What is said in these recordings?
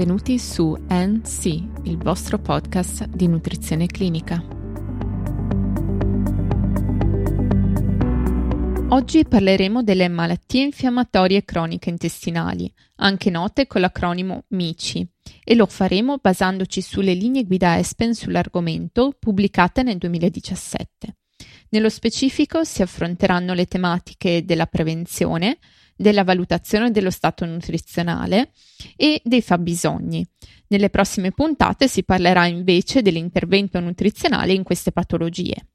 benvenuti su NC, il vostro podcast di nutrizione clinica. Oggi parleremo delle malattie infiammatorie croniche intestinali, anche note con l'acronimo MICI, e lo faremo basandoci sulle linee guida ESPEN sull'argomento pubblicate nel 2017. Nello specifico si affronteranno le tematiche della prevenzione, della valutazione dello stato nutrizionale e dei fabbisogni. Nelle prossime puntate si parlerà invece dell'intervento nutrizionale in queste patologie.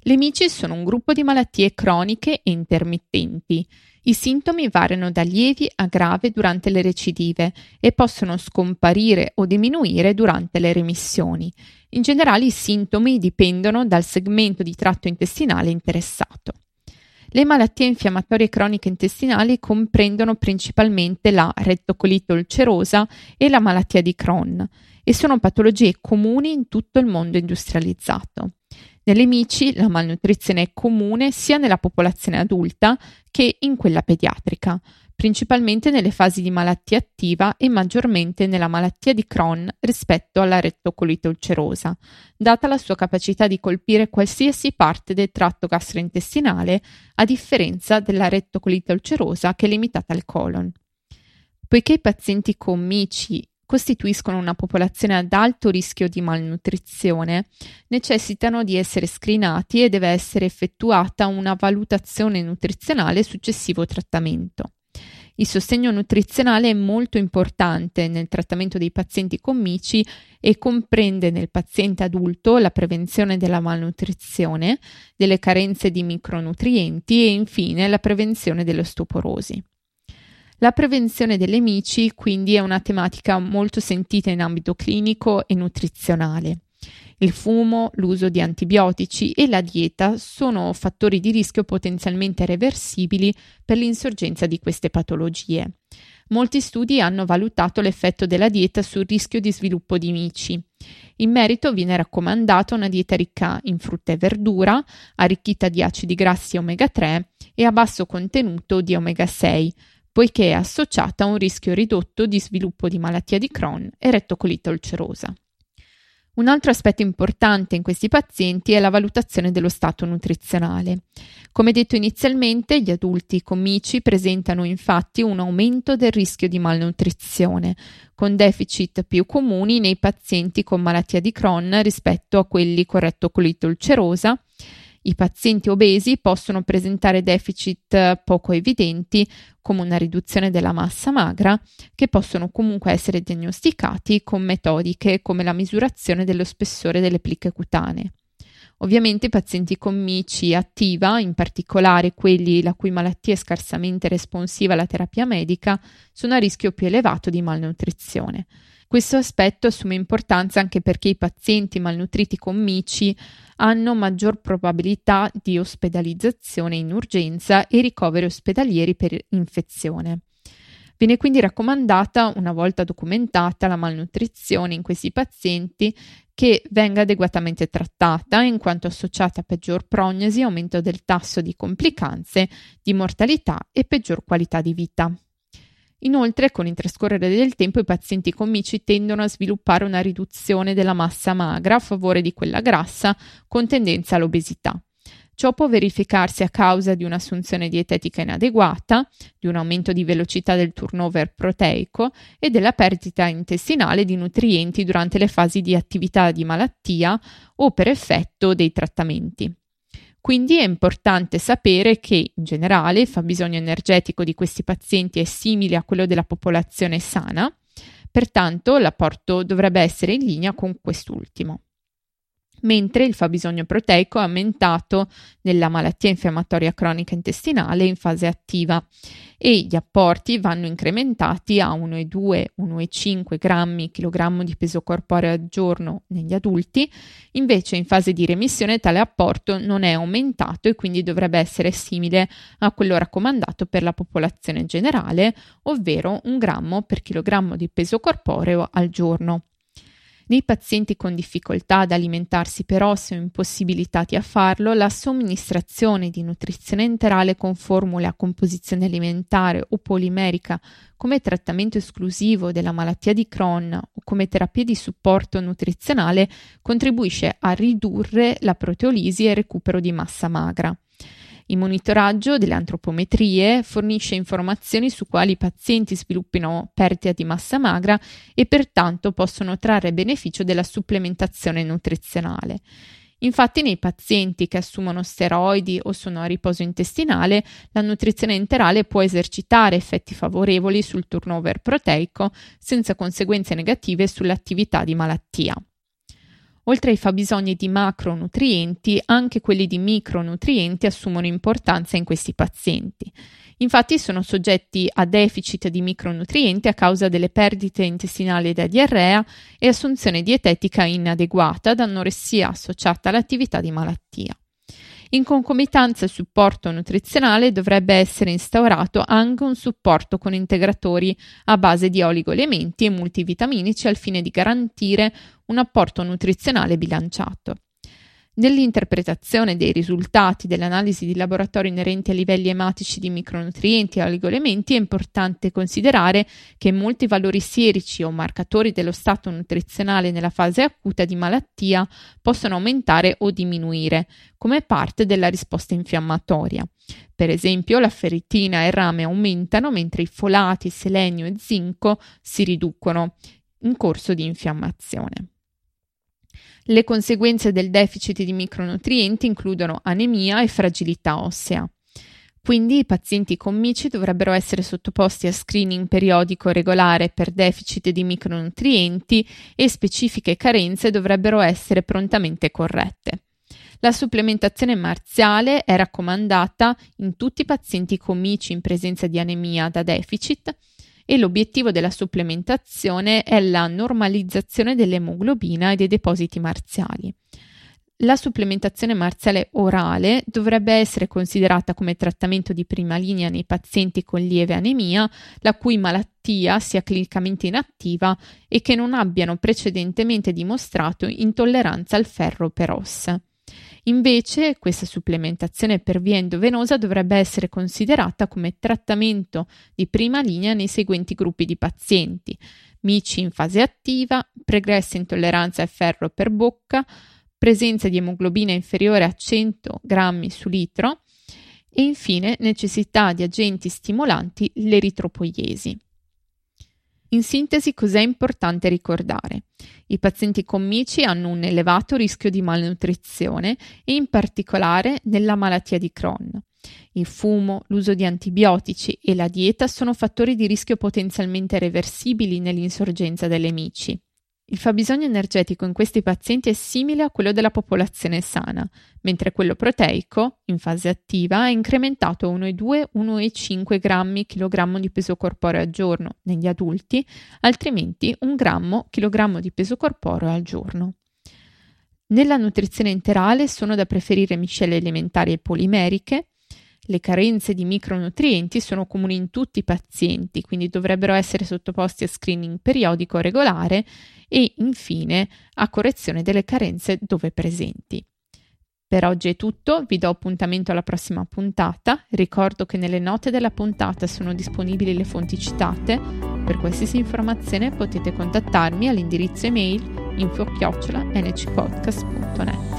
Le mici sono un gruppo di malattie croniche e intermittenti. I sintomi variano da lievi a grave durante le recidive e possono scomparire o diminuire durante le remissioni. In generale i sintomi dipendono dal segmento di tratto intestinale interessato. Le malattie infiammatorie croniche intestinali comprendono principalmente la rettocolite ulcerosa e la malattia di Crohn e sono patologie comuni in tutto il mondo industrializzato. Nelle mici la malnutrizione è comune sia nella popolazione adulta che in quella pediatrica principalmente nelle fasi di malattia attiva e maggiormente nella malattia di Crohn rispetto alla rettocolite ulcerosa, data la sua capacità di colpire qualsiasi parte del tratto gastrointestinale, a differenza della rettocolite ulcerosa che è limitata al colon. Poiché i pazienti con MICI costituiscono una popolazione ad alto rischio di malnutrizione, necessitano di essere screenati e deve essere effettuata una valutazione nutrizionale successivo trattamento. Il sostegno nutrizionale è molto importante nel trattamento dei pazienti con MICI e comprende nel paziente adulto la prevenzione della malnutrizione, delle carenze di micronutrienti e infine la prevenzione dell'osteoporosi. La prevenzione delle MICI quindi è una tematica molto sentita in ambito clinico e nutrizionale. Il fumo, l'uso di antibiotici e la dieta sono fattori di rischio potenzialmente reversibili per l'insorgenza di queste patologie. Molti studi hanno valutato l'effetto della dieta sul rischio di sviluppo di mici. In merito viene raccomandata una dieta ricca in frutta e verdura, arricchita di acidi grassi omega 3 e a basso contenuto di omega 6, poiché è associata a un rischio ridotto di sviluppo di malattia di Crohn e rettocolite ulcerosa. Un altro aspetto importante in questi pazienti è la valutazione dello stato nutrizionale. Come detto inizialmente, gli adulti con MICI presentano infatti un aumento del rischio di malnutrizione, con deficit più comuni nei pazienti con malattia di Crohn rispetto a quelli con rettocolite ulcerosa i pazienti obesi possono presentare deficit poco evidenti, come una riduzione della massa magra, che possono comunque essere diagnosticati con metodiche come la misurazione dello spessore delle pliche cutanee. Ovviamente i pazienti con MICI attiva, in particolare quelli la cui malattia è scarsamente responsiva alla terapia medica, sono a rischio più elevato di malnutrizione. Questo aspetto assume importanza anche perché i pazienti malnutriti con MICI hanno maggior probabilità di ospedalizzazione in urgenza e ricoveri ospedalieri per infezione. Viene quindi raccomandata, una volta documentata la malnutrizione in questi pazienti, che venga adeguatamente trattata in quanto associata a peggior prognosi, aumento del tasso di complicanze, di mortalità e peggior qualità di vita. Inoltre, con il trascorrere del tempo, i pazienti con MICI tendono a sviluppare una riduzione della massa magra a favore di quella grassa, con tendenza all'obesità. Ciò può verificarsi a causa di un'assunzione dietetica inadeguata, di un aumento di velocità del turnover proteico e della perdita intestinale di nutrienti durante le fasi di attività di malattia o per effetto dei trattamenti. Quindi è importante sapere che in generale il fabbisogno energetico di questi pazienti è simile a quello della popolazione sana, pertanto l'apporto dovrebbe essere in linea con quest'ultimo mentre il fabbisogno proteico è aumentato nella malattia infiammatoria cronica intestinale in fase attiva e gli apporti vanno incrementati a 1,2-1,5 grammi chilogrammo di peso corporeo al giorno negli adulti, invece in fase di remissione tale apporto non è aumentato e quindi dovrebbe essere simile a quello raccomandato per la popolazione generale, ovvero un grammo per chilogrammo di peso corporeo al giorno. Nei pazienti con difficoltà ad alimentarsi però se impossibilitati a farlo, la somministrazione di nutrizione enterale con formule a composizione alimentare o polimerica come trattamento esclusivo della malattia di Crohn o come terapia di supporto nutrizionale contribuisce a ridurre la proteolisi e il recupero di massa magra. Il monitoraggio delle antropometrie fornisce informazioni su quali pazienti sviluppino perdita di massa magra e pertanto possono trarre beneficio della supplementazione nutrizionale. Infatti nei pazienti che assumono steroidi o sono a riposo intestinale, la nutrizione enterale può esercitare effetti favorevoli sul turnover proteico senza conseguenze negative sull'attività di malattia. Oltre ai fabbisogni di macronutrienti, anche quelli di micronutrienti assumono importanza in questi pazienti. Infatti sono soggetti a deficit di micronutrienti a causa delle perdite intestinali da diarrea e assunzione dietetica inadeguata da anoressia associata all'attività di malattia. In concomitanza al supporto nutrizionale dovrebbe essere instaurato anche un supporto con integratori a base di oligoelementi e multivitaminici al fine di garantire un apporto nutrizionale bilanciato. Nell'interpretazione dei risultati delle analisi di laboratorio inerenti ai livelli ematici di micronutrienti e oligoelementi è importante considerare che molti valori sierici o marcatori dello stato nutrizionale nella fase acuta di malattia possono aumentare o diminuire come parte della risposta infiammatoria. Per esempio, la ferritina e il rame aumentano mentre i folati, selenio e zinco si riducono in corso di infiammazione. Le conseguenze del deficit di micronutrienti includono anemia e fragilità ossea. Quindi i pazienti con MICI dovrebbero essere sottoposti a screening periodico regolare per deficit di micronutrienti e specifiche carenze dovrebbero essere prontamente corrette. La supplementazione marziale è raccomandata in tutti i pazienti con MICI in presenza di anemia da deficit e l'obiettivo della supplementazione è la normalizzazione dell'emoglobina e dei depositi marziali. La supplementazione marziale orale dovrebbe essere considerata come trattamento di prima linea nei pazienti con lieve anemia, la cui malattia sia clinicamente inattiva e che non abbiano precedentemente dimostrato intolleranza al ferro per ossa. Invece, questa supplementazione per via endovenosa dovrebbe essere considerata come trattamento di prima linea nei seguenti gruppi di pazienti: mici in fase attiva, pregressa intolleranza al ferro per bocca, presenza di emoglobina inferiore a 100 grammi su litro e infine necessità di agenti stimolanti l'eritropoiesi. In sintesi, cos'è importante ricordare? I pazienti con MICI hanno un elevato rischio di malnutrizione e in particolare nella malattia di Crohn. Il fumo, l'uso di antibiotici e la dieta sono fattori di rischio potenzialmente reversibili nell'insorgenza delle MICI. Il fabbisogno energetico in questi pazienti è simile a quello della popolazione sana, mentre quello proteico, in fase attiva, è incrementato a 1,2-1,5 grammi chilogrammo di peso corporeo al giorno negli adulti, altrimenti 1 grammo chilogrammo di peso corporeo al giorno. Nella nutrizione interale sono da preferire miscele alimentari e polimeriche, le carenze di micronutrienti sono comuni in tutti i pazienti, quindi dovrebbero essere sottoposti a screening periodico regolare e infine a correzione delle carenze dove presenti. Per oggi è tutto, vi do appuntamento alla prossima puntata. Ricordo che nelle note della puntata sono disponibili le fonti citate. Per qualsiasi informazione potete contattarmi all'indirizzo email info-nhcpodcast.net.